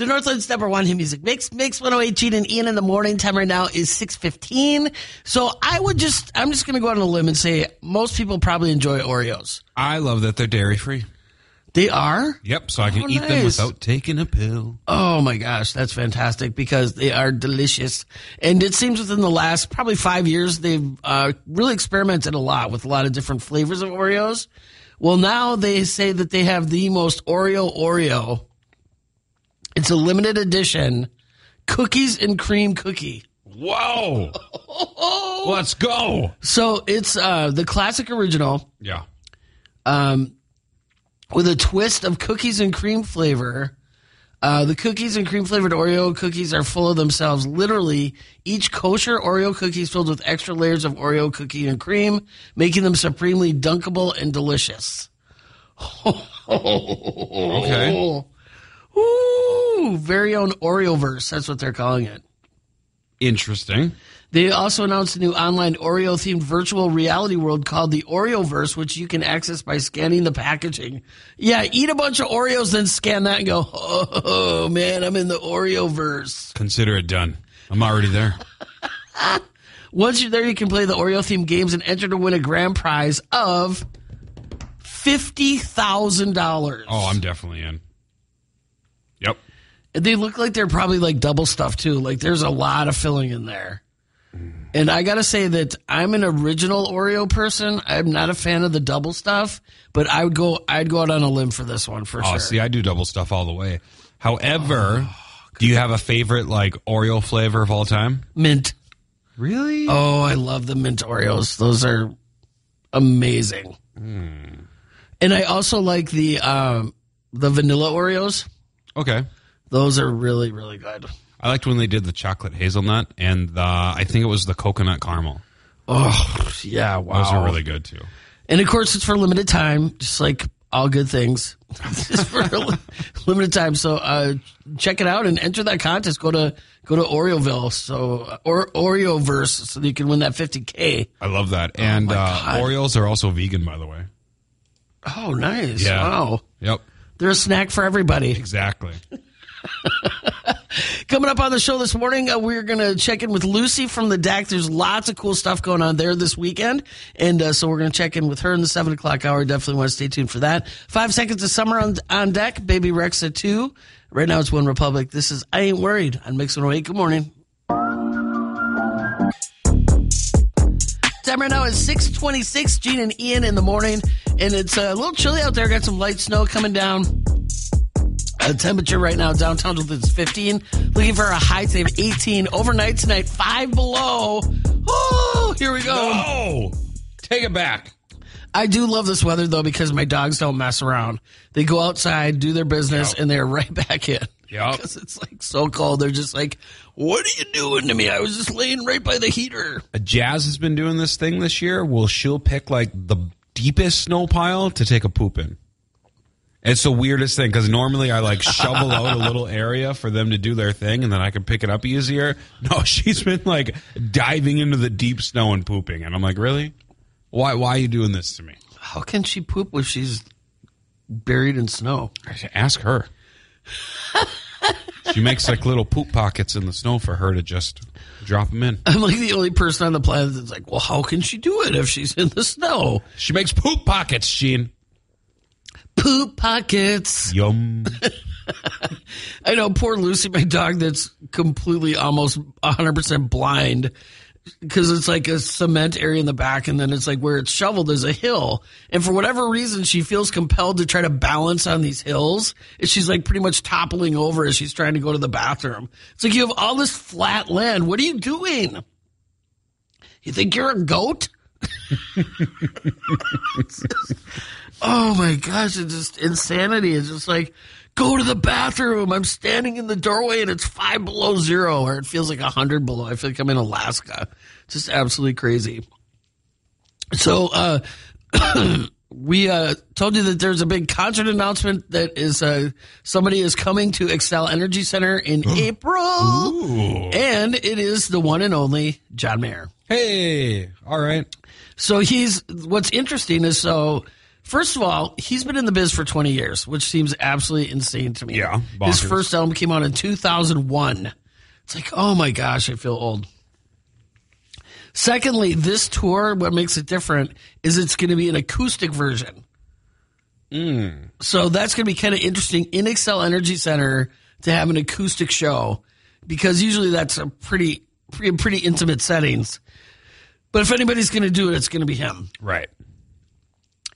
The Northland's number one hit music mix, mix 108 Gene and Ian in the morning. Time right now is 615. So I would just, I'm just going to go out on a limb and say most people probably enjoy Oreos. I love that they're dairy free. They are? Yep, so I can Oh, eat them nice. without taking a pill. Oh my gosh, that's fantastic because they are delicious. And it seems within the last probably five years, they've uh, really experimented a lot with a lot of different flavors of Oreos. Well, now they say that they have the most Oreo Oreo. It's a limited edition cookies and cream cookie. Whoa! Let's go. So it's uh, the classic original Yeah. um, with a twist of cookies and cream flavor. Uh, the cookies and cream flavored Oreo cookies are full of themselves. Literally, each kosher Oreo cookie is filled with extra layers of Oreo cookie and cream, making them supremely dunkable and delicious. Okay. Ooh, very own Oreoverse. That's what they're calling it. Interesting. They also announced a new online Oreo themed virtual reality world called the Oreoverse, which you can access by scanning the packaging. Yeah, eat a bunch of Oreos, then scan that and go, oh man, I'm in the Oreoverse. Consider it done. I'm already there. Once you're there, you can play the Oreo themed games and enter to win a grand prize of $50,000. Oh, I'm definitely in. They look like they're probably like double stuffed too. Like there's a lot of filling in there. And I gotta say that I'm an original Oreo person. I'm not a fan of the double stuff, but I would go. I'd go out on a limb for this one for Oh, sure. see, I do double stuff all the way. However, do you have a favorite like Oreo flavor of all time? mint. Really? Oh, I love the mint Oreos. Those are amazing. And I also like the um, the vanilla Oreos. Okay. Those are really really good. I liked when they did the chocolate hazelnut and the I think it was the coconut caramel. Oh yeah, wow. Those are really good too. And of course, it's for a limited time, just like all good things. It's for a limited time. So uh, check it out and enter that contest. Go to go to Oreoville, so uh, or Oreoverse, so that you can win that 50k. I love that. And my uh, Oreos are also vegan, by the way. Oh, nice! Yeah. Wow, Yep. they're a snack for everybody. Exactly. Coming up on the show this morning, uh, we're going to check in with Lucy from the DECC. There's lots of cool stuff going on there this weekend. And uh, so we're going to check in with her in the 7 o'clock hour. Definitely want to stay tuned for that. Five seconds of summer on, on deck. Baby Rex at 2. Right now it's One Republic. This is I Ain't Worried on Mix 108. Good morning. Time right now is 626. Gene and Ian in the morning. And it's uh, a little chilly out there. Got some light snow coming down. Uh, temperature right now downtown is 15. Looking for a high today of 18. Overnight tonight, five below. Oh, here we go. Oh, take it back. I do love this weather though because my dogs don't mess around. They go outside, do their business, and they're right back in. Yep. Because it's like so cold. They're just like, "What are you doing to me? I was just laying right by the heater." Jazz has been doing this thing this year. Well, she'll pick like the deepest snow pile to take a poop in. It's the weirdest thing because normally I like shovel out a little area for them to do their thing and then I can pick it up easier. No, she's been like diving into the deep snow and pooping, and I'm like, really? Why? Why are you doing this to me? How can she poop if she's buried in snow? I should ask her. she makes like little poop pockets in the snow for her to just drop them in. I'm like the only person on the planet that's like, "Well, how can she do it if she's in the snow?" She makes poop pockets, Gene. Poop pockets. Yum. I know poor Lucy, my dog that's completely almost 100% blind because it's like a cement area in the back and then it's like where it's shoveled is a hill. And for whatever reason, she feels compelled to try to balance on these hills. And she's like pretty much toppling over as she's trying to go to the bathroom. It's like you have all this flat land. What are you doing? You think you're a goat? oh my gosh, it's just insanity. It's just like, go to the bathroom. I'm standing in the doorway and it's five below zero, or it feels like a hundred below. I feel like I'm in Alaska. It's just absolutely crazy. So, uh, we uh, told you that there's a big concert announcement that is uh, somebody is coming to Xcel Energy Center in April, and it is the one and only John Mayer. hey, all right. So he's what's interesting is so First of all, he's been in the biz for 20 years, which seems absolutely insane to me. Yeah, His first album came out in 2001. It's like, oh my gosh, I feel old. Secondly, this tour, what makes it different is it's going to be an acoustic version. Hmm. So that's going to be kind of interesting in Xcel Energy Center to have an acoustic show because usually that's a pretty, pretty, pretty intimate settings. But if anybody's going to do it, it's going to be him. Right.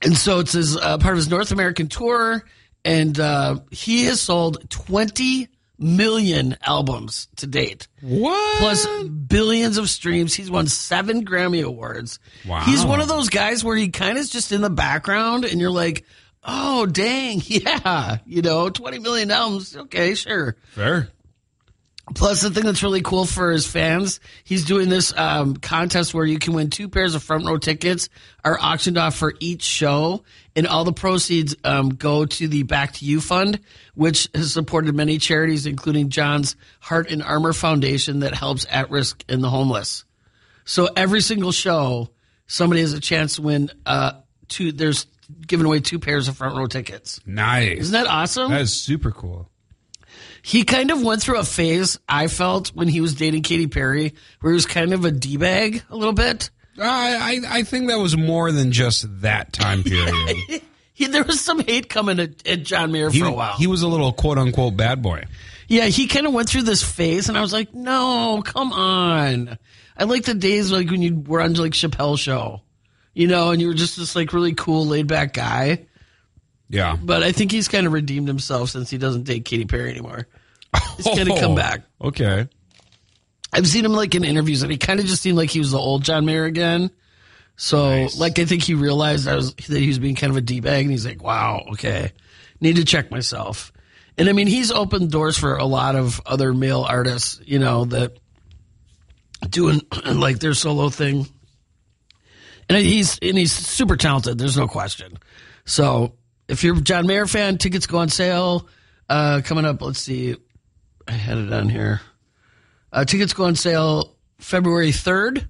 And so it's his uh, part of his North American tour, and uh, he has sold 20 million albums to date, What? plus billions of streams. He's won seven Grammy awards. Wow. He's one of those guys where he kind of is just in the background, and you're like, oh dang, yeah, you know, 20 million albums. Okay, sure. fair. Plus, the thing that's really cool for his fans, he's doing this um, contest where you can win two pairs of front row tickets, are auctioned off for each show, and all the proceeds um, go to the Back to You Fund, which has supported many charities, including John's Heart and Armor Foundation that helps at risk and the homeless. So every single show, somebody has a chance to win uh, two. There's giving away two pairs of front row tickets. Nice. Isn't that awesome? That is super cool. He kind of went through a phase, I felt, when he was dating Katy Perry, where he was kind of a D bag a little bit. I, I I think that was more than just that time period. He, there was some hate coming at, at John Mayer he, for a while. he was a little quote unquote bad boy. yeah, he kind of went through this phase, and I was like, no, come on. I like the days like when you were on like Chappelle show, you know, and you were just this like really cool, laid back guy. Yeah. But I think he's kind of redeemed himself since he doesn't date Katy Perry anymore. He's kind of come back. Okay. I've seen him like in interviews, and he kind of just seemed like he was the old John Mayer again. So, Nice. like, I think he realized I was, that he was being kind of a d bag, and he's like, "Wow, okay, need to check myself." And I mean, he's opened doors for a lot of other male artists, you know, that doing like their solo thing. And he's and he's super talented. There's no question. So, if you're a John Mayer fan, tickets go on sale uh, coming up. Let's see, I had it on here. Uh, tickets go on sale February 3rd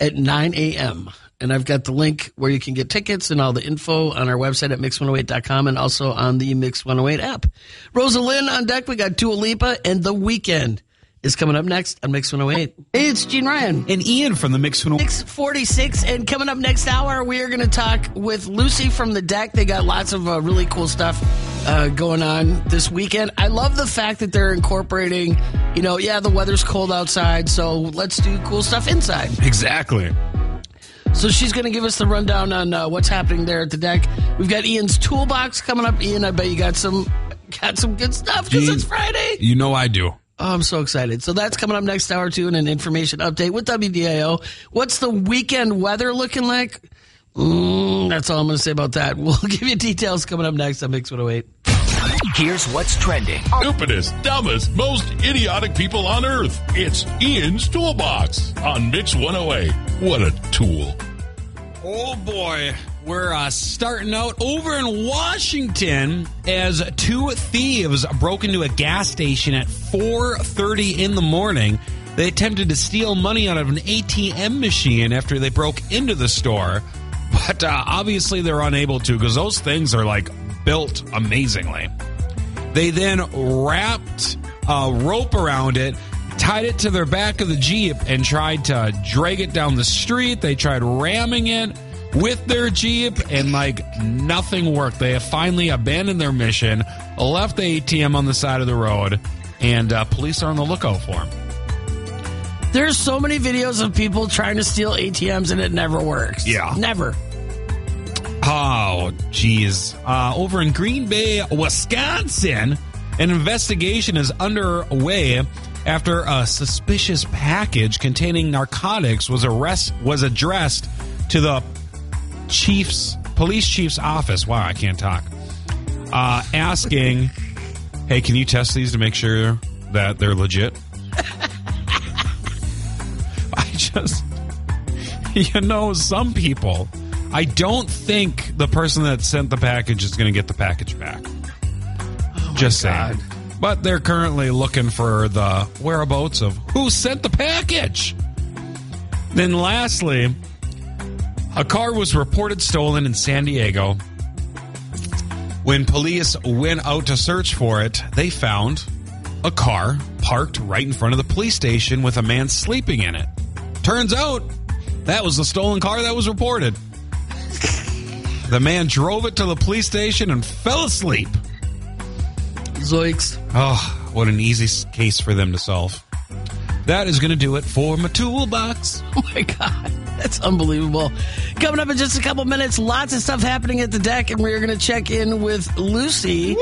at 9 a.m. And I've got the link where you can get tickets and all the info on our website at mix108.com and also on the Mix 108 app. Rosa Linn on DECC. We got Dua Lipa and The Weeknd is coming up next on Mix 108. Hey, it's Gene Ryan. And Ian from the Mix 646 and coming up next hour we are going to talk with lucy from the deck they got lots of uh, really cool stuff uh, going on this weekend i love the fact that they're incorporating you know yeah the weather's cold outside so let's do cool stuff inside Exactly. so she's going to give us the rundown on uh, what's happening there at the DECC we've got ian's toolbox coming up ian i bet you got some got some good stuff because it's friday You know I do. Oh, I'm so excited. So that's coming up next hour too, and an information update with WDIO. What's the weekend weather looking like? Mm, that's all I'm going to say about that. We'll give you details coming up next on Mix 108. Here's what's trending. stupidest, dumbest, most idiotic people on earth. It's Ian's Toolbox on Mix 108. What a tool. Oh boy, we're uh, starting out over in Washington as two thieves broke into a gas station at 4:30 in the morning. They attempted to steal money out of an ATM machine after they broke into the store, but uh, obviously they're unable to because those things are like built amazingly. They then wrapped a rope around it, tied it to their back of the Jeep, and tried to drag it down the street. They tried ramming it with their Jeep, and like nothing worked. They have finally abandoned their mission, left the ATM on the side of the road, and uh, police are on the lookout for them. There's so many videos of people trying to steal ATMs and it never works. Yeah. Never. Oh, geez. Uh, over in Green Bay, Wisconsin, an investigation is underway after a suspicious package containing narcotics was arrest was addressed to the chief's police chief's office. Wow, I can't talk. Uh, asking, "Hey, can you test these to make sure that they're legit?" I just you know, some people, I don't think the person that sent the package is going to get the package back. Oh Just saying. But they're currently looking for the whereabouts of who sent the package. Then, lastly, a car was reported stolen in San Diego When police went out to search for it, they found a car parked right in front of the police station with a man sleeping in it. Turns out that was the stolen car that was reported. The man drove it to the police station and fell asleep. Zoiks. Oh, what an easy case for them to solve. That is going to do it for my toolbox. Oh my God. That's unbelievable. Coming up in just a couple minutes, lots of stuff happening at the DECC, and we're going to check in with Lucy,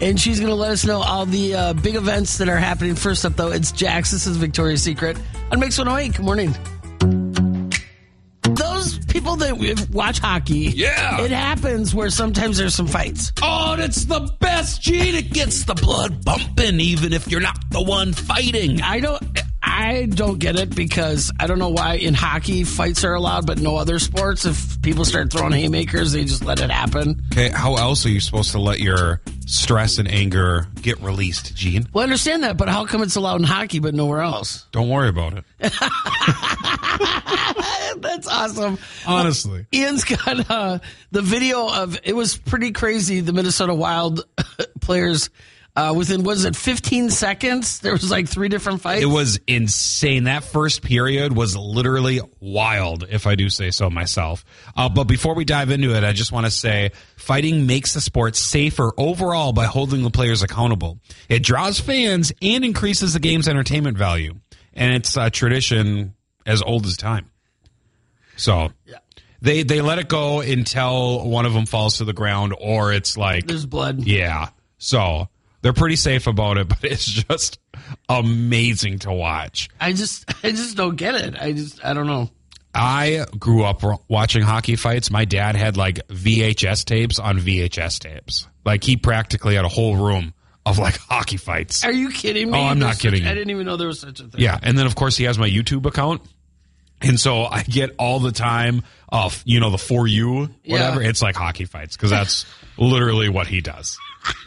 and she's going to let us know all the uh, big events that are happening. First up, though, it's Jax. This is Victoria's Secret on Mix 108. Good morning. That watch hockey, Yeah. it happens where sometimes there's some fights. Oh, it's the best, Gene. It gets the blood bumping, even if you're not the one fighting. I don't. I don't get it because I don't know why in hockey fights are allowed, but no other sports. If people start throwing haymakers, they just let it happen. Okay, how else are you supposed to let your stress and anger get released, Gene? Well, I understand that, but how come it's allowed in hockey but nowhere else? Don't worry about it. That's awesome. Honestly. Ian's got uh, the video of it was pretty crazy. The Minnesota Wild players uh, within was it 15 seconds? There was like three different fights. It was insane. That first period was literally wild, if I do say so myself. Uh, but before we dive into it, I just want to say fighting makes the sport safer overall by holding the players accountable. It draws fans and increases the game's entertainment value. And it's a tradition as old as time. So they they let it go until one of them falls to the ground or it's like There's blood. yeah. So they're pretty safe about it, but it's just amazing to watch. I just I just don't get it. I just I don't know. I grew up watching hockey fights. My dad had like VHS tapes on VHS tapes. Like he practically had a whole room of like hockey fights. Are you kidding me? Oh, I'm not kidding such- I didn't even know there was such a thing. Yeah, and then of course he has my YouTube account. And so I get all the time of, you know, the for you, whatever. Yeah. It's like hockey fights because that's literally what he does.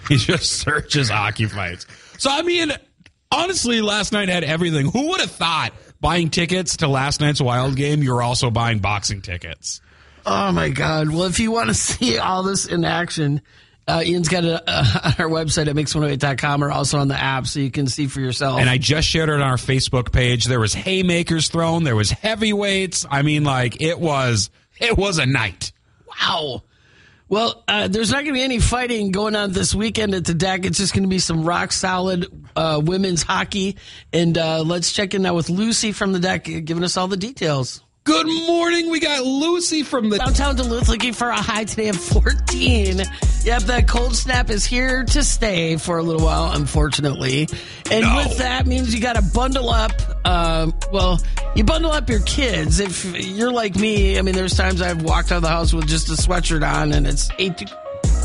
He just searches hockey fights. So, I mean, honestly, last night had everything. Who would have thought buying tickets to last night's Wild game, you're also buying boxing tickets? Oh my God! Well, if you want to see all this in action, uh, Ian's got it uh, on our website at mix108.com or also on the app, so you can see for yourself. And I just shared it on our Facebook page. There was haymakers thrown. There was heavyweights. I mean, like it was, it was a night. Wow. Well, uh, there's not going to be any fighting going on this weekend at the DECC. It's just going to be some rock solid uh, women's hockey. And uh, let's check in now with Lucy from the DECC, giving us all the details. Good morning. We got Lucy from the Downtown Duluth looking for a high today of 14. Yep, that cold snap is here to stay for a little while, unfortunately. And No. with that means you got to bundle up. Um, well, you bundle up your kids. If you're like me, I mean, there's times I've walked out of the house with just a sweatshirt on and it's eight, de-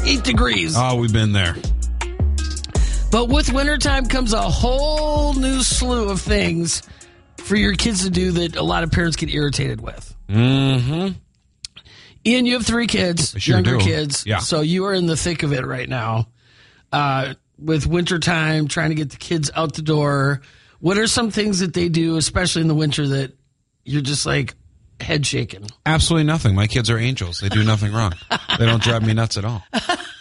eight degrees. Oh, we've been there. But with wintertime comes a whole new slew of things for your kids to do that a lot of parents get irritated with. Mm-hmm. Ian, you have three kids, sure younger do. kids. Yeah. So you are in the thick of it right now. Uh, with wintertime, trying to get the kids out the door. What are some things that they do, especially in the winter, that you're just like head shaking? Absolutely nothing. My kids are angels. They do nothing wrong. They don't drive me nuts at all.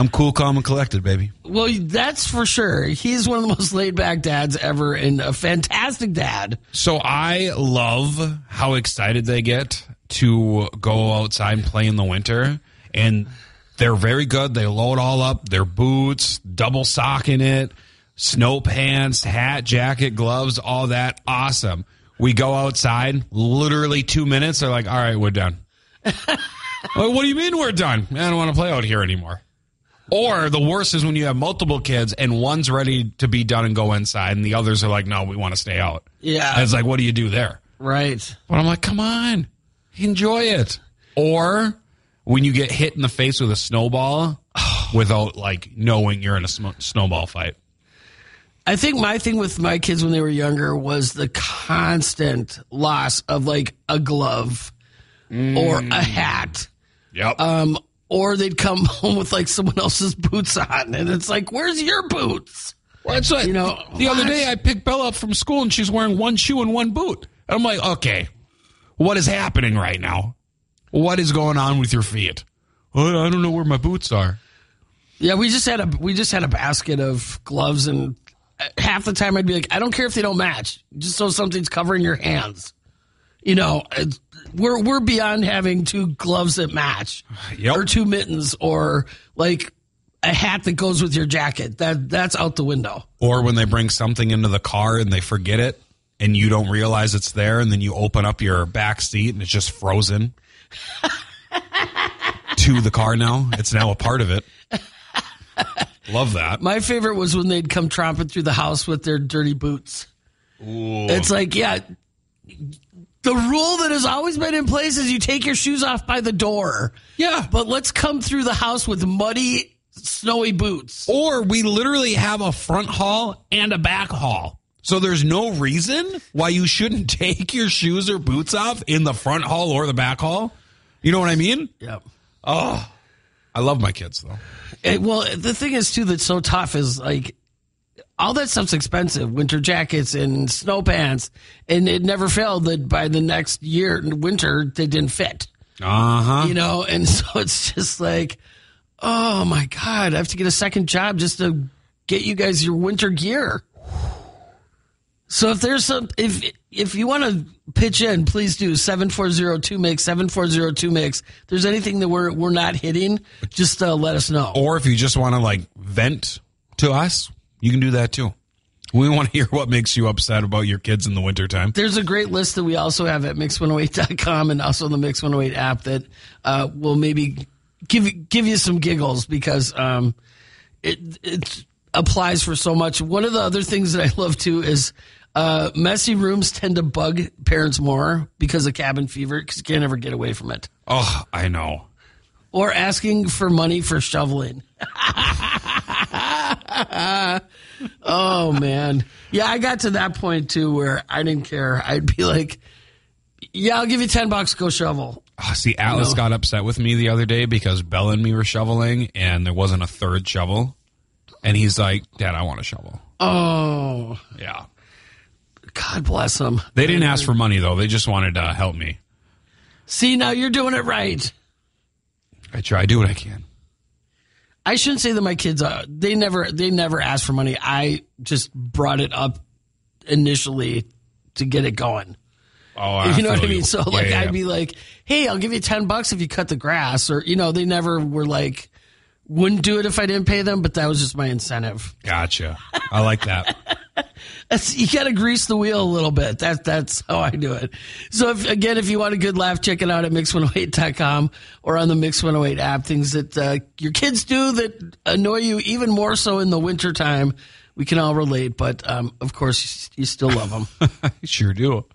I'm cool, calm, and collected, baby. Well, that's for sure. He's one of the most laid back dads ever and a fantastic dad. So I love how excited they get to go outside and play in the winter. And they're very good. They load all up their boots, double socking it, snow pants, hat, jacket, gloves, all that. Awesome. We go outside, literally two minutes. They're like, all right, we're done. like, what do you mean we're done? I don't want to play out here anymore. Or the worst is when you have multiple kids and one's ready to be done and go inside, and the others are like, no, we want to stay out. Yeah. And it's like, what do you do there? Right. But I'm like, come on, enjoy it. Or when you get hit in the face with a snowball without like knowing you're in a sm- snowball fight. I think my thing with my kids when they were younger was the constant loss of like a glove or a hat. Yep. Um, or they'd come home with like someone else's boots on, and it's like, where's your boots? Well, that's what, you know, the other day I picked Bella up from school and she's wearing one shoe and one boot. And I'm like, okay, what is happening right now? What is going on with your feet? "Oh, I don't know where my boots are. Yeah, we just had a we just had a basket of gloves, and uh, half the time I'd be like, I don't care if they don't match, just so something's covering your hands. You know, it's- we're we're beyond having two gloves that match, Yep. or two mittens, or like a hat that goes with your jacket. That that's out the window. Or when they bring something into the car and they forget it and you don't realize it's there and then you open up your back seat and it's just frozen to the car now. It's now a part of it. Love that. My favorite was when they'd come tromping through the house with their dirty boots. It's like, yeah, the rule that has always been in place is you take your shoes off by the door. Yeah. But let's come through the house with muddy, snowy boots. Or we literally have a front hall and a back hall. So there's no reason why you shouldn't take your shoes or boots off in the front hall or the back hall. You know what I mean? Yep. Oh, I love my kids though. Well, the thing is too that's so tough is like all that stuff's expensive. Winter jackets and snow pants, and it never failed that by the next year, in winter, they didn't fit. Uh huh. You know, and so it's just like, oh my god, I have to get a second job just to get you guys your winter gear. So if there's some, if if you want to pitch in, please do seven four zero two mix seven four zero two mix. If there's anything that we're we're not hitting, just uh, let us know. Or if you just want to like vent to us, you can do that too. We want to hear what makes you upset about your kids in the wintertime. There's a great list that we also have at mix108.com and also the Mix 108 app that uh, will maybe give you- give you some giggles because um, it it applies for so much. One of the other things that I love too is uh, messy rooms tend to bug parents more because of cabin fever because you can't ever get away from it. Oh, I know. Or asking for money for shoveling. oh man, yeah, I got to that point too where I didn't care. I'd be like, "Yeah, I'll give you ten bucks. Go shovel." Oh, see, Atlas No. got upset with me the other day because Bella and me were shoveling and there wasn't a third shovel. And he's like, Dad, I want a shovel. Oh, Yeah. God bless them. They didn't ask for money though. They just wanted to help me. See, now you're doing it right. I try, I do what I can. I shouldn't say that my kids uh, they never they never asked for money. I just brought it up initially to get it going. Oh, I you know what I mean? So like Yeah, yeah, I'd be like, "Hey, I'll give you 10 bucks if you cut the grass." Or you know, they never were like wouldn't do it if I didn't pay them, but that was just my incentive. Gotcha. I like that. That's, you got to grease the wheel a little bit. That, that's how I do it. So, if, again, if you want a good laugh, check it out at mix108.com or on the Mix 108 app. Things that uh, your kids do that annoy you even more so in the wintertime. We can all relate, but um, of course, you, still love them. I sure do.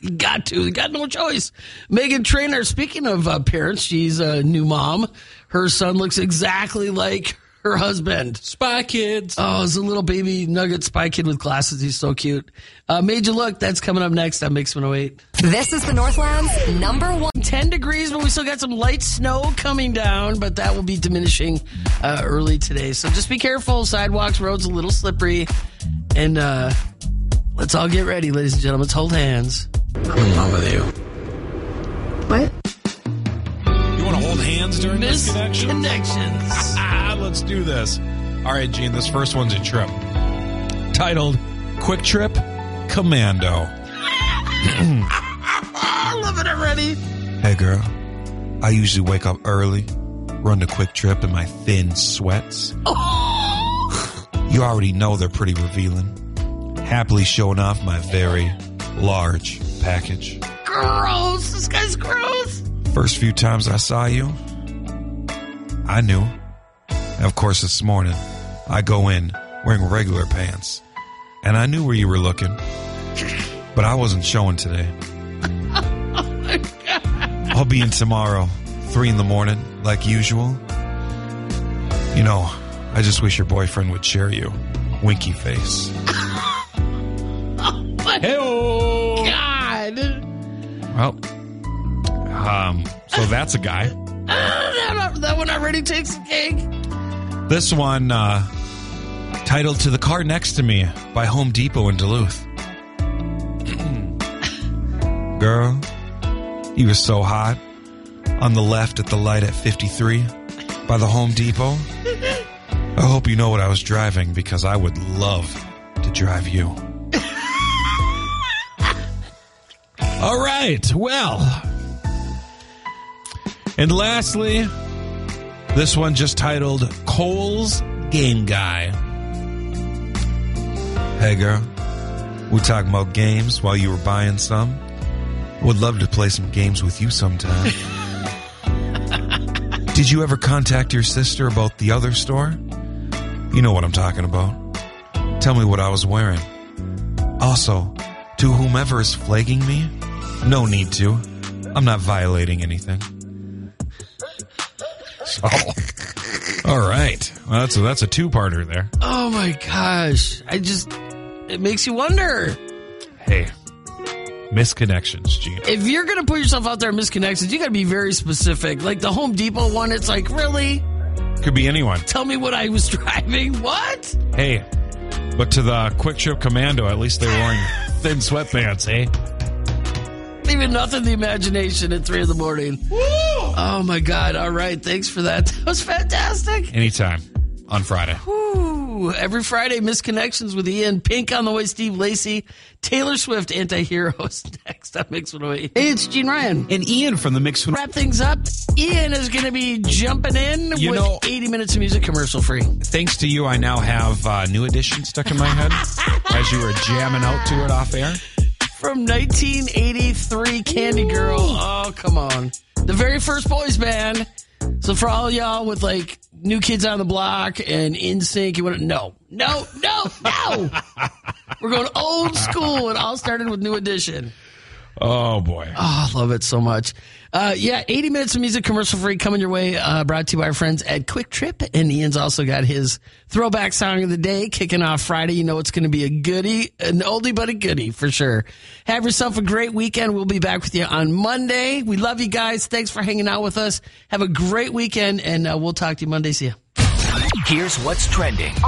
You got to. You got no choice. Meghan Trainor, speaking of uh, parents, she's a new mom. Her son looks exactly like her husband. Spy Kids. Oh, it's a little baby nugget spy kid with glasses. He's so cute. Uh, Made you look. That's coming up next on Mix 108. This is the Northland's number one. 10 degrees, but we still got some light snow coming down, but that will be diminishing uh, early today. So just be careful. Sidewalks, roads a little slippery. And uh, let's all get ready, ladies and gentlemen. Let's hold hands. I'm in love with you. What? Want to hold hands during this connection? Connections. Ah, let's do this. All right, Gene, this first one's a trip. Titled Kwik Trip Commando. I love it already. Hey girl, I usually wake up early, run the Kwik Trip in my thin sweats. You already know they're pretty revealing. Happily showing off my very large package. Gross. This guy's gross. First few times I saw you, I knew. And of course, this morning, I go in wearing regular pants. And I knew where you were looking. But I wasn't showing today. I'll be in tomorrow, 3 in the morning, like usual. You know, I just wish your boyfriend would share you. Winky face. Hey, um, so that's a guy. That, one already takes the cake. This one, uh, titled To the Car Next to Me by Home Depot in Duluth. Girl, you were so hot. On the left at the light at 53 by the Home Depot. I hope you know what I was driving because I would love to drive you. All right. Well. And lastly, this one just titled Kohl's Game Guy. Hey, girl. We talking about games while you were buying some? Would love to play some games with you sometime. Did you ever contact your sister about the other store? You know what I'm talking about. Tell me what I was wearing. Also, to whomever is flagging me, no need to. I'm not violating anything. All right. Well, that's a, that's a two-parter there. Oh my gosh. I just, it makes you wonder. Hey, misconnections, Gene. If you're going to put yourself out there in misconnections, you got to be very specific. Like the Home Depot one, it's like, really? Could be anyone. Tell me what I was driving? What? Hey, but to the Kwik Trip Commando, at least they're wearing thin sweatpants, eh? Leaving nothing to the imagination at three in the morning. Oh my God. All right. Thanks for that. That was fantastic. Anytime on Friday. Ooh, every Friday, Misconnections with Ian. Pink on the way, Steve Lacey. Taylor Swift, Anti-Heroes next on Mix 108. Hey, it's Gene Ryan. And Ian from the Mix Wrap things up. Ian is going to be jumping in You with know- 80 minutes of music commercial free. Thanks to you, I now have uh, New Edition stuck in my head as you were jamming out to it off air. From 1983, Candy Girl. Oh, come on. The very first boys band. So for all y'all with like New Kids on the Block and NSYNC, you want to no, no, no, no. We're going old school. It all started with New Edition. Oh, boy. Oh, I love it so much. Uh, yeah, 80 minutes of music commercial free coming your way, uh, brought to you by our friends at Kwik Trip. And Ian's also got his throwback song of the day kicking off Friday. You know it's going to be a goodie, an oldie but a goodie for sure. Have yourself a great weekend. We'll be back with you on Monday. We love you guys. Thanks for hanging out with us. Have a great weekend, and uh, we'll talk to you Monday. See ya. Here's what's trending